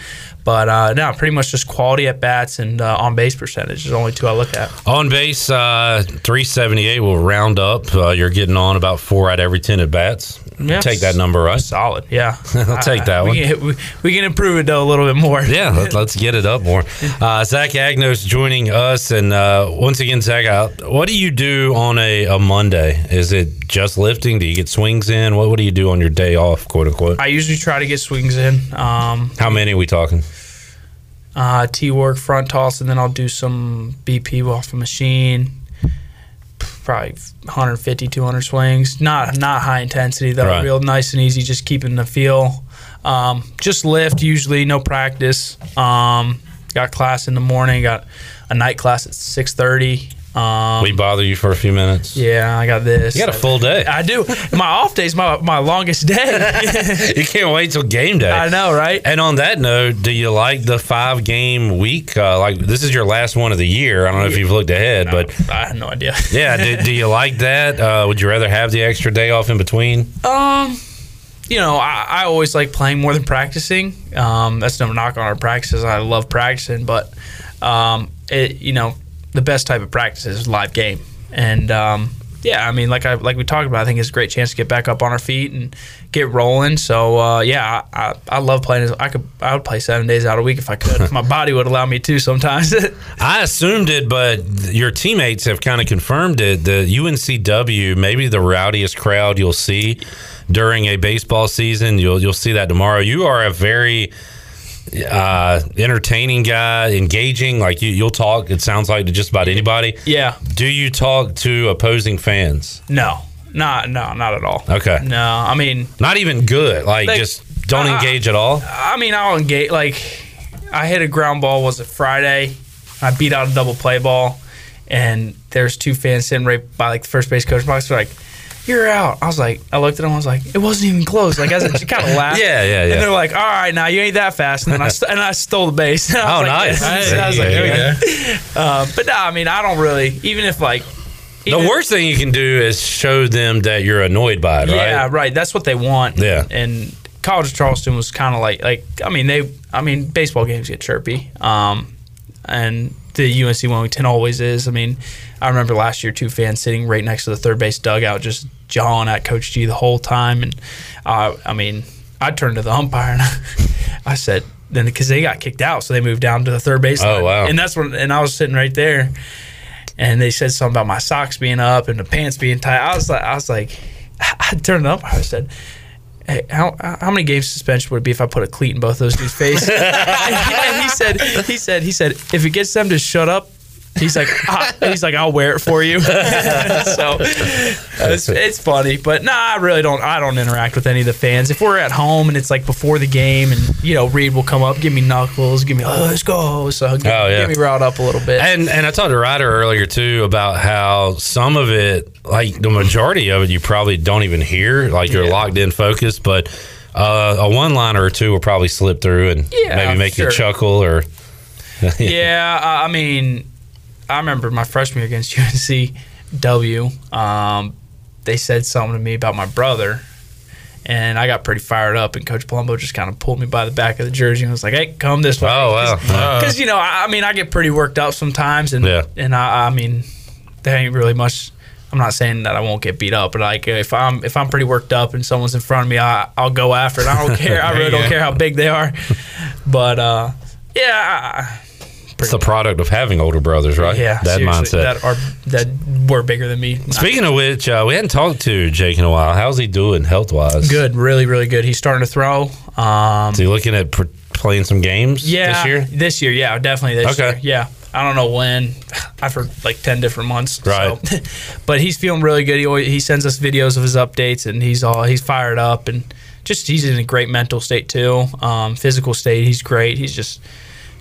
But uh, no, pretty much just quality at bats and uh, on base percentage is the only two I look at. On base, uh, 378 will round up. Uh, you're getting on about four out of every 10 at bats. Yes. Take that number, right? Solid, yeah. I'll take that we one. Can, we, we can improve it though a little bit more. Yeah, let, let's get it up more. Uh, Zach Agnos joining us, and uh, once again, Zach, uh, what do you do on a, a Monday? Is it just lifting? Do you get swings in? What What do you do on your day off, quote unquote? I usually try to get swings in. Um, How many are we talking? uh, T work, front toss, and then I'll do some BP off a machine. Probably 150, 200 swings. Not not high intensity though. Right. Real nice and easy, just keeping the feel. Um, just lift usually, no practice. Um, got class in the morning. Got a night class at six thirty. Um, we bother you for a few minutes. yeah, I got this. You got a full day. I do. My off day's my my longest day. you can't wait till game day. I know, right? And on that note, do you like the five game week? Uh, like this is your last one of the year. I don't know if you've looked ahead, but I have no idea. yeah, do, do you like that? Uh, would you rather have the extra day off in between? Um, you know, I, I always like playing more than practicing. Um, that's no knock on our practices. I love practicing, but um, it, you know, the best type of practice is live game, and um, yeah, I mean, like I like we talked about, I think it's a great chance to get back up on our feet and get rolling. So uh, yeah, I, I, I love playing. I could I would play seven days out a week if I could. if my body would allow me to sometimes. I assumed it, but your teammates have kind of confirmed it. The UNCW, maybe the rowdiest crowd you'll see during a baseball season. You'll you'll see that tomorrow. You are a very uh, entertaining guy, engaging. Like you, you'll talk. It sounds like to just about anybody. yeah, Do you talk to opposing fans? no, not no, not at all. Okay, No, I mean, not even good. Like, Like, just don't uh, engage at all. I mean, I'll engage. Like, I hit a ground ball. Was it Friday? I beat out a double play ball, and there's two fans sitting right by like the first base coach box. They're like, "You're out." I was like, I looked at him. I was like, "It wasn't even close." Like, as a kind of laughed. Yeah, yeah, yeah. And they're like, "All right, now you ain't that fast." And then I st- and I stole the base. I Oh, like, nice. I was like, There you okay. Um, but no, I mean, I don't really. Even if like. The even- worst thing you can do is show them that you're annoyed by it, yeah, right? right. That's what they want. Yeah. And College of Charleston was kind of like like I mean they I mean baseball games get chirpy. Um, and the UNC Wilmington always is. I mean, I remember last year two fans sitting right next to the third base dugout just jawing at Coach G the whole time, and uh, I mean I turned to the umpire and I said. Then, because they got kicked out, so they moved down to the third base. Oh, wow. And that's when, and I was sitting right there, and they said something about my socks being up and the pants being tight. I was like, I was like, I turned up. I said, hey, how how many games suspension would it be if I put a cleat in both those dudes' face? and he said, he said, he said, if it gets them to shut up. He's like, ah, he's like, I'll wear it for you. so it's, it's funny, but nah, I really don't. I don't interact with any of the fans. If we're at home and it's like before the game, and you know, Reed will come up, give me knuckles, give me, oh, let's go. So get, Oh, yeah. get me riled up a little bit. And and I talked to Ryder earlier too about how some of it, like the majority of it, you probably don't even hear. Like you're Yeah. locked in, focused, but uh, a one liner or two will probably slip through and Yeah, maybe make you chuckle or. yeah, I mean, I remember my freshman year against UNCW. Um, they said something to me about my brother, and I got pretty fired up. And Coach Palumbo just kind of pulled me by the back of the jersey and was like, "Hey, come this way." Oh wow! Because you know, I, I mean, I get pretty worked up sometimes, and Yeah. and I, I mean, there ain't really much. I'm not saying that I won't get beat up, but like if I'm if I'm pretty worked up and someone's in front of me, I, I'll go after it. I don't care. I really don't care how big they are. But uh, yeah, It's the product of having older brothers, right? yeah, that mindset. that are that were bigger than me. Speaking of which, uh, we hadn't talked to Jake in a while. How's he doing health wise? Good, really, really good. He's starting to throw. Um, Is he looking at pr- playing some games yeah, this year? This year, yeah, definitely this Okay. year. Yeah, I don't know when. I've heard like ten different months. Right. So. but he's feeling really good. He always, he sends us videos of his updates, and he's all he's fired up and just he's in a great mental state too. Um, physical state, he's great. He's just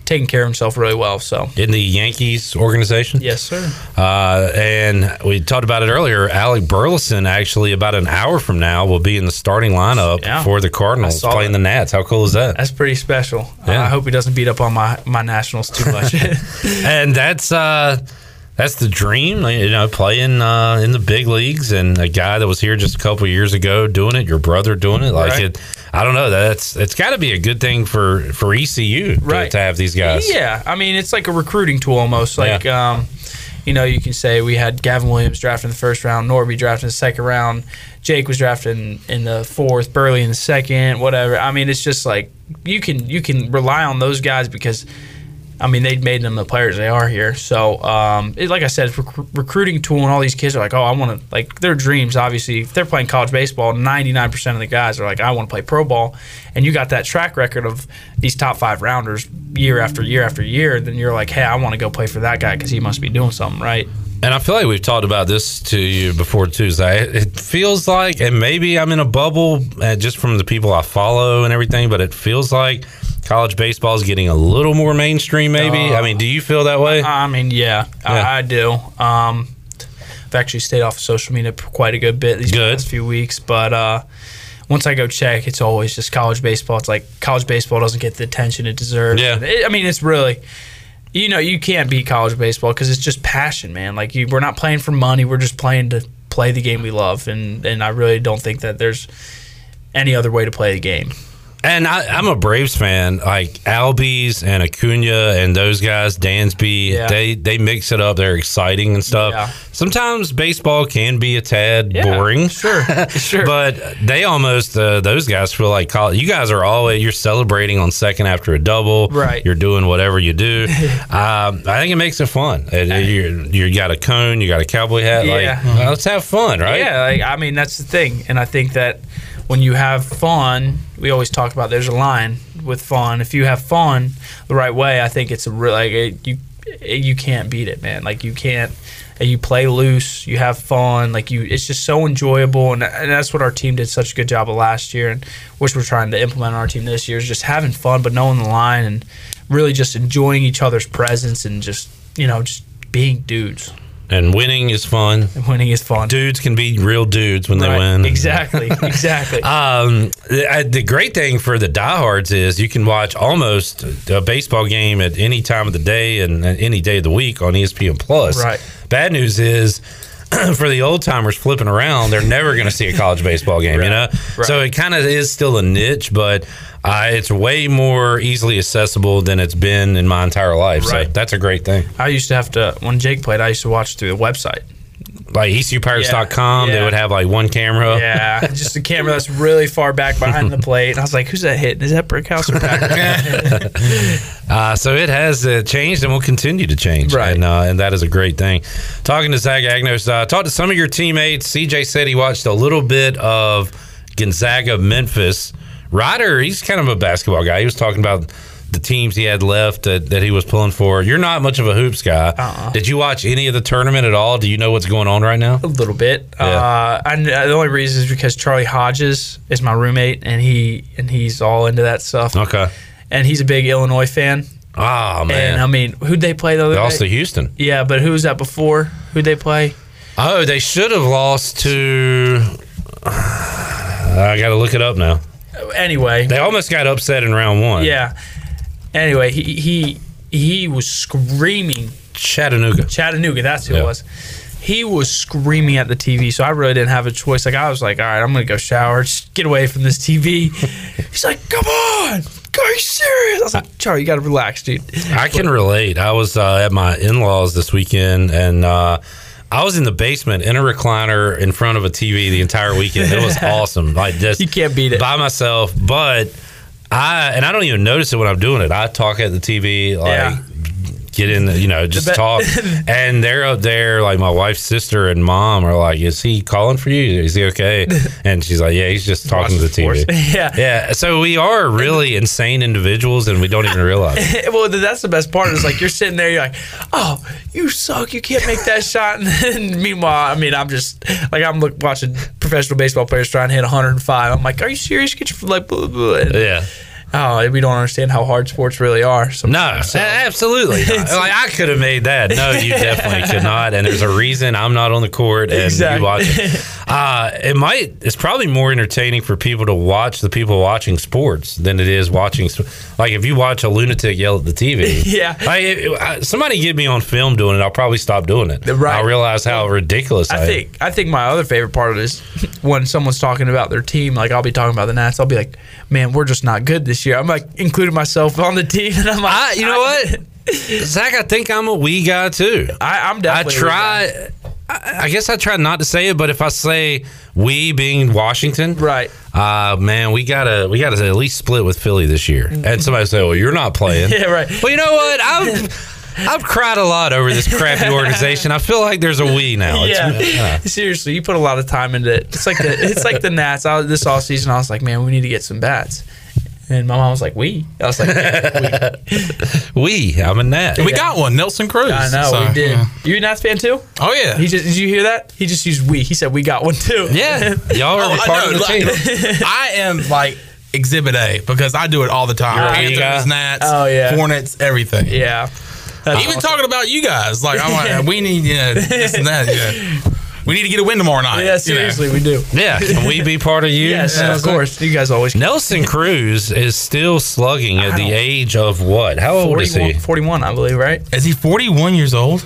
taking care of himself really well. So In the Yankees organization? yes, sir. Uh, and we talked about it earlier. Alec Burleson, actually, about an hour from now, will be in the starting lineup Yeah. for the Cardinals playing that. the Nats. How cool is that? That's pretty special. Uh, Yeah. I hope he doesn't beat up on my my nationals too much. and that's uh, that's the dream, you know, playing uh, in the big leagues, and a guy that was here just a couple years ago doing it. Your brother doing it, like Right. it. I don't know. That's it's got to be a good thing for for ECU to, Right. to have these guys. Yeah, I mean it's like a recruiting tool almost. Like, um, you know, you can say we had Gavin Williams drafted in the first round, Norby drafted in the second round, Jake was drafted in, in the fourth, Burley in the second, whatever. I mean, it's just like you can you can rely on those guys because. I mean, they made them the players they are here. So, um, it, like I said, rec- recruiting tool, and all these kids are like, "Oh, I want to like their dreams." Obviously, if they're playing college baseball, ninety nine percent of the guys are like, "I want to play pro ball," and you got that track record of these top five rounders year after year after year. Then you're like, "Hey, I want to go play for that guy because he must be doing something right." And I feel like we've talked about this to you before. Zach. It feels like, and maybe I'm in a bubble uh, just from the people I follow and everything, but it feels like college baseball is getting a little more mainstream. Maybe. I mean, do you feel that way? I mean, yeah, Yeah. I, I do. Um, I've actually stayed off of social media for quite a good bit these Good. past few weeks, but uh, once I go check, it's always just college baseball. It's like college baseball doesn't get the attention it deserves. Yeah. It- I mean, it's really. You know, you can't beat college baseball because it's just passion, man. Like you, we're not playing for money; we're just playing to play the game we love, and and I really don't think that there's any other way to play the game. And I, I'm a Braves fan. Like Albies and Acuna and those guys, Dansby, Yeah. they they mix it up. They're exciting and stuff. Yeah. Sometimes baseball can be a tad Yeah, boring, sure, sure. but they almost uh, those guys feel like college. You guys are always you're celebrating on second after a double. Right. You're doing whatever you do. um, I think it makes it fun. You you got a cone, you got a cowboy hat. Yeah. Like let's have fun, right? Yeah, like, I mean that's the thing, and I think that when you have fun, we always talk about there's a line with fun. If you have fun the right way, I think it's a real like it, you you can't beat it, man. Like you can't. You play loose, you have fun, like you. It's just so enjoyable, and, and that's what our team did such a good job of last year, and which we're trying to implement on our team this year is just having fun, but knowing the line and really just enjoying each other's presence and just you know just being dudes. And winning is fun. Winning is fun. Dudes can be real dudes when they win. Exactly, exactly. Um, the, the great thing for the diehards is you can watch almost a baseball game at any time of the day and any day of the week on ESPN Plus. Right. Bad news is. For the old timers flipping around, they're never going to see a college baseball game, you know. Right. So it kind of is still a niche, but uh, it's way more easily accessible than it's been in my entire life. So that's a great thing. I used to have to when Jake played. I used to watch through the website. Like ECUPirates.com, Yeah, they would have like one camera. Yeah, just a camera that's really far back behind the plate. And I was like, "Who's that hitting? Is that Brickhouse or Packard?" Uh, so it has uh, changed and will continue to change. Right. And, uh, and that is a great thing. Talking to Zach Agnos, uh, talked to some of your teammates. CJ said he watched a little bit of Gonzaga Memphis. Ryder, he's kind of a basketball guy. He was talking about the teams he had left that, that he was pulling for. You're not much of a hoops guy. Uh-uh. Did you watch any of the tournament at all? Do you know what's going on right now? a little bit. Yeah. Uh, and the only reason is because Charlie Hodges is my roommate, and he and he's all into that stuff. Okay. And he's a big Illinois fan. Oh, man! And I mean, who'd they play the other They lost to? Houston. Yeah, but who was that before? Who'd they play? Oh, they should have lost to. I got to look it up now. Anyway, They almost got upset in round one. yeah. Anyway, he he he was screaming Chattanooga. Chattanooga, that's who Yeah. it was. He was screaming at the TV, so I really didn't have a choice. Like I was like, all right, I'm gonna go shower, just get away from this TV. He's like, come on, are you serious? I was like, Charlie, you gotta relax, dude. I can relate. I was uh, at my in laws this weekend and uh, I was in the basement in a recliner in front of a TV the entire weekend. It was awesome. Like just You can't beat it. by myself. But I and I don't even notice it when I'm doing it. I talk at the TV like. Yeah. Get in, the, you know, just talk, and they're up there. Like my wife's sister and mom are like, "Is he calling for you? Is he okay?" And she's like, "Yeah, he's just talking to the TV." yeah. Yeah, so we are really insane individuals, and we don't even realize. it. well, that's the best part. Is like you're sitting there, you're like, "Oh, you suck! You can't make that shot." And then, meanwhile, I mean, I'm just like I'm look, watching professional baseball players trying to hit 105. I'm like, "Are you serious? Get your like, blah, blah, blah. And, Yeah. Oh, we don't understand how hard sports really are." No. So- absolutely. not. like I could have made that. No, you definitely could not. And there's a reason I'm not on the court and Exactly. you watch it. Uh, it might. It's probably more entertaining for people to watch the people watching sports than it is watching. Like if you watch a lunatic yell at the TV. Yeah. Like, I- somebody get me on film doing it. I'll probably stop doing it. Right. I'll realize how ridiculous I, I am. think I think my other favorite part of it is when someone's talking about their team. Like I'll be talking about the Nats. I'll be like, "Man, we're just not good this year." I'm like including myself on the team, and I'm like, I, you know what, Zach? I think I'm a we guy too. I, I'm I definitely. a try. I, I guess I try not to say it, but if I say we being Washington, Right. Uh, man, we gotta we gotta at least split with Philly this year. And somebody say, "Well, you're not playing." Yeah, right. Well, you know what? I've I've cried a lot over this crappy organization. I feel like there's a we now. It's- Yeah, seriously, you put a lot of time into it. It's like the it's like the Nats. I, this off season, I was like, man, we need to get some bats. And my mom was like, "We." I was like, yeah, "We." We, I'm a net. We got one, Nelson Cruz. I know So, we did. yeah. You a Nats fan too? Oh yeah. He just did you hear that? He just used "we." He said, "We got one too." Yeah, y'all are Oh, I part of know, the team. I am like Exhibit A because I do it all the time. You're Panthers, guy? Nats, Oh, yeah. Hornets, everything. yeah. That's Even awesome. talking about you guys, like I'm like, we need you know, this and that. Yeah. We need to get a win tomorrow night. you Yeah, know. seriously, we do. Yeah, can we be part of you? Yes, Yeah, of course. You guys always. Nelson Cruz is still slugging at the age of what? How old is 41, he? 41, I believe, right? Is he 41 years old?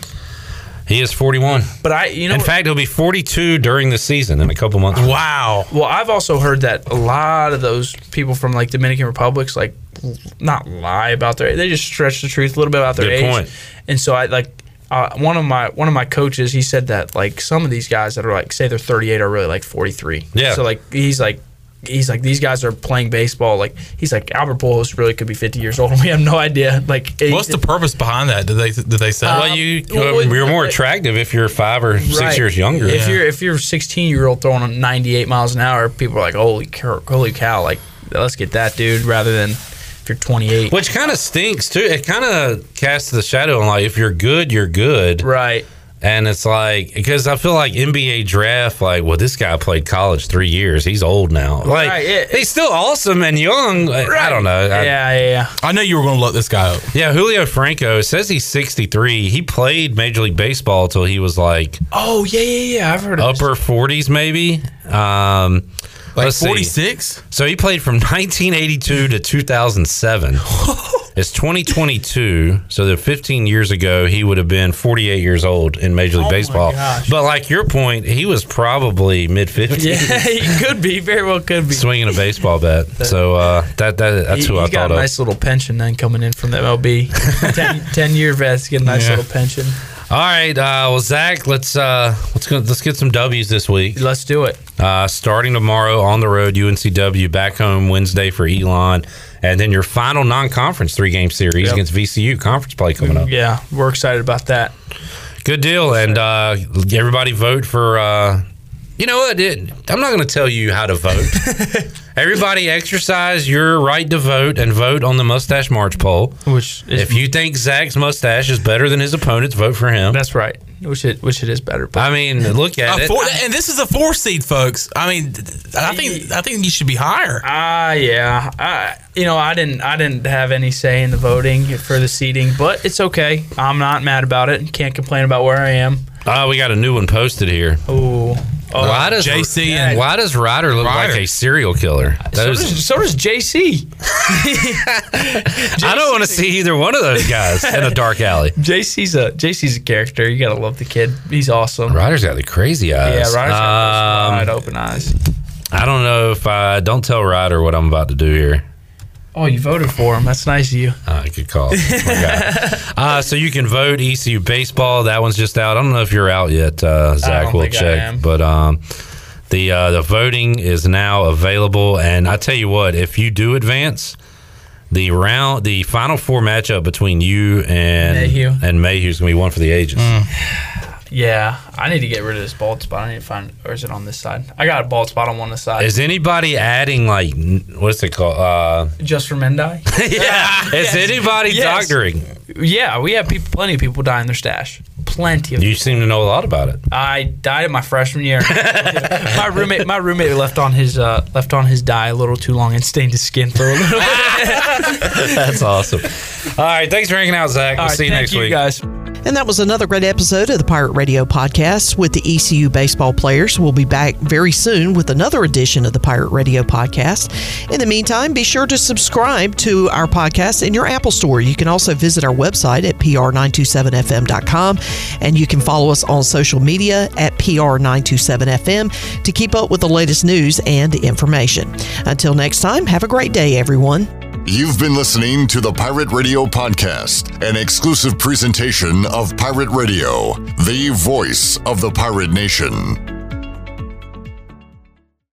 He is 41. But I, you know, In fact, he'll be 42 during the season in a couple months. Wow. well, I've also heard that a lot of those people from like Dominican Republics, like, not lie about their, they just stretch the truth a little bit about their Good age. point. And so I like. Uh, one of my one of my coaches, he said that like some of these guys that are like say they're 38 are really like 43. Yeah. So like he's like he's like these guys are playing baseball. Like he's like Albert Pujols really could be 50 years old and we have no idea. Like What's the purpose behind that? Did they did they say? Uh, Well, you well, uh, you're more attractive if you're five or six Right. years younger. If you're if you're 16 year old throwing 98 miles an hour, people are like, holy cow, holy cow, like let's get that dude rather than if you're 28. Which kind of stinks too. It kind of casts the shadow on like if you're good, you're good, Right. and it's like because I feel like NBA draft, like well, this guy played college three years, he's old now. Like Right, yeah. he's still awesome and young. I- I don't know. I- yeah, yeah, yeah. I know you were going to look this guy up. yeah, Julio Franco says he's 63. He played Major League Baseball till he was like Oh yeah, yeah, yeah. I've heard of upper 40s, maybe. Um, Like see. 46. So he played from 1982 to 2007. It's 2022, so that 15 years ago he would have been 48 years old in Major League Oh Baseball. But like your point, he was probably mid 50s Yeah, he could be. Very well could be. swinging a baseball bat. So uh, that, that that's He, who I he's got thought a of. nice little pension then coming in from the MLB. 10, 10 year vets get a nice Yeah. little pension. All right, uh, well Zach, let's uh, let's go, let's get some W's this week. Let's do it. Uh, starting tomorrow on the road, UNCW back home Wednesday for Elon, and then your final non-conference three-game series Yep. against VCU conference play coming up. Yeah, we're excited about that. Good deal, and uh, everybody vote for. Uh, you know what? It, I'm not going to tell you how to vote. everybody exercise your right to vote and vote on the mustache march poll. Which is, If you think Zach's mustache is better than his opponent's, vote for him. that's right. Which it which it is better. But I mean, look at A it. four, and this is a four seed, folks. I mean, I think I think you should be higher. Ah, yeah. I, you know, I didn't, I didn't have any say in the voting for the seating, but it's okay. I'm not mad about it. Can't complain about where I am. Oh, we got a new one posted here. Ooh. Oh, Why does JC yeah. and Why does Ryder look Ryder. like a serial killer? so, does, so does JC. I don't want to see either one of those guys in a dark alley. JC's a JC's a character. You gotta love the kid. He's awesome. Ryder's got the crazy eyes. Yeah, Ryder's got Um, those wide open eyes. I don't know if I don't tell Ryder what I'm about to do here. Oh, you voted for him. That's nice of you. Uh, good call. My guy. uh, so you can vote ECU baseball. That one's just out. I don't know if you're out yet, uh, Zach. We'll check. But um, the uh, the voting is now available, and I tell you what, if you do advance. The round, the final four matchup between you and Mayhew. and Mayhew's gonna be one for the ages. Yeah, I need to get rid of this bald spot. I need to find, or is it on this side? I got a bald spot on one of the sides. Is anybody adding like what's it called? Uh, Just for men dye? yeah, is anybody Yes. doctoring? yeah, we have people, plenty of people in their stash. Plenty of. You seem to know a lot about it. I dyed in my freshman year. my roommate, my roommate left on his uh, left on his dye a little too long and stained his skin for a little bit. That's awesome. All right, thanks for hanging out, Zach. All We'll right, see you thank next you week. guys. And that was another great episode of the Pirate Radio podcast with the ECU baseball players. We'll be back very soon with another edition of the Pirate Radio podcast. In the meantime, be sure to subscribe to our podcast in your Apple Store. You can also visit our website at pr927fm.com and you can follow us on social media at pr927fm to keep up with the latest news and information. Until next time, have a great day, everyone. You've been listening to the Pirate Radio Podcast, an exclusive presentation of Pirate Radio, the voice of the pirate nation.